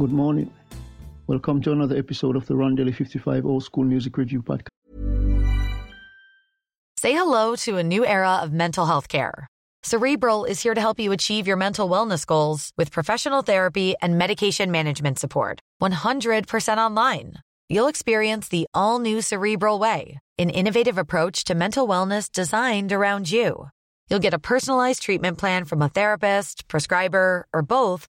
Good morning. Welcome to another episode of the Rondelle 55 Old School Music Review Podcast. Say hello to a new era of mental health care. Cerebral is here to help you achieve your mental wellness goals with professional therapy and medication management support. 100% online. You'll experience the all new Cerebral Way, an innovative approach to mental wellness designed around you. You'll get a personalized treatment plan from a therapist, prescriber, or both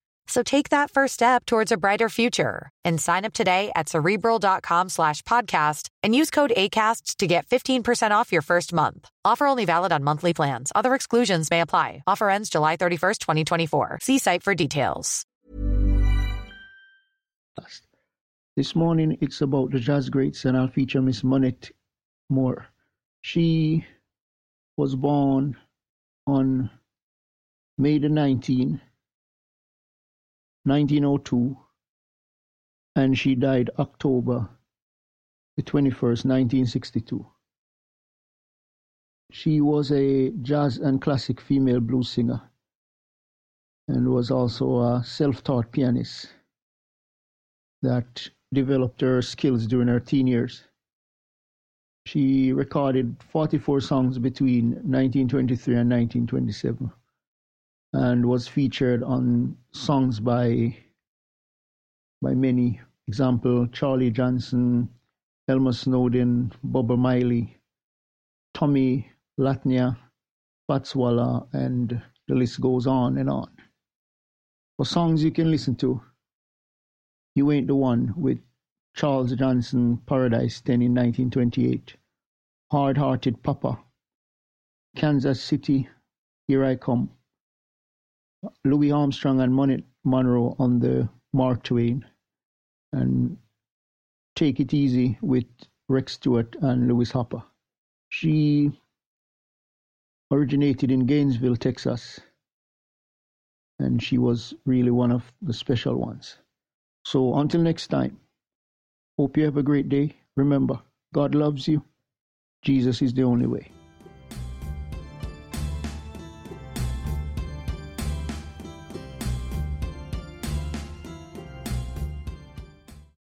So take that first step towards a brighter future and sign up today at cerebral.com slash podcast and use code ACasts to get 15% off your first month. Offer only valid on monthly plans. Other exclusions may apply. Offer ends July 31st, 2024. See site for details. This morning it's about the jazz greats and I'll feature Miss Monette Moore. She was born on May the 19th 1902, and she died October the 21st, 1962. She was a jazz and classic female blues singer and was also a self taught pianist that developed her skills during her teen years. She recorded 44 songs between 1923 and 1927 and was featured on songs by by many. Example: Charlie Johnson, Elmer Snowden, Bubber Miley, Tommy Ladnier, Fats Waller, and the list goes on and on. For songs you can listen to, You Ain't the One with Charles Johnson, Paradise 10 in 1928, Hard Hearted Papa, Kansas City, Here I Come, Louis Armstrong and Monette Monroe on the Mark Twain, and Take It Easy with Rex Stewart and Louis Hopper. She originated in Gainesville, Texas, and she was really one of the special ones. So until next time, hope you have a great day. Remember, God loves you. Jesus is the only way.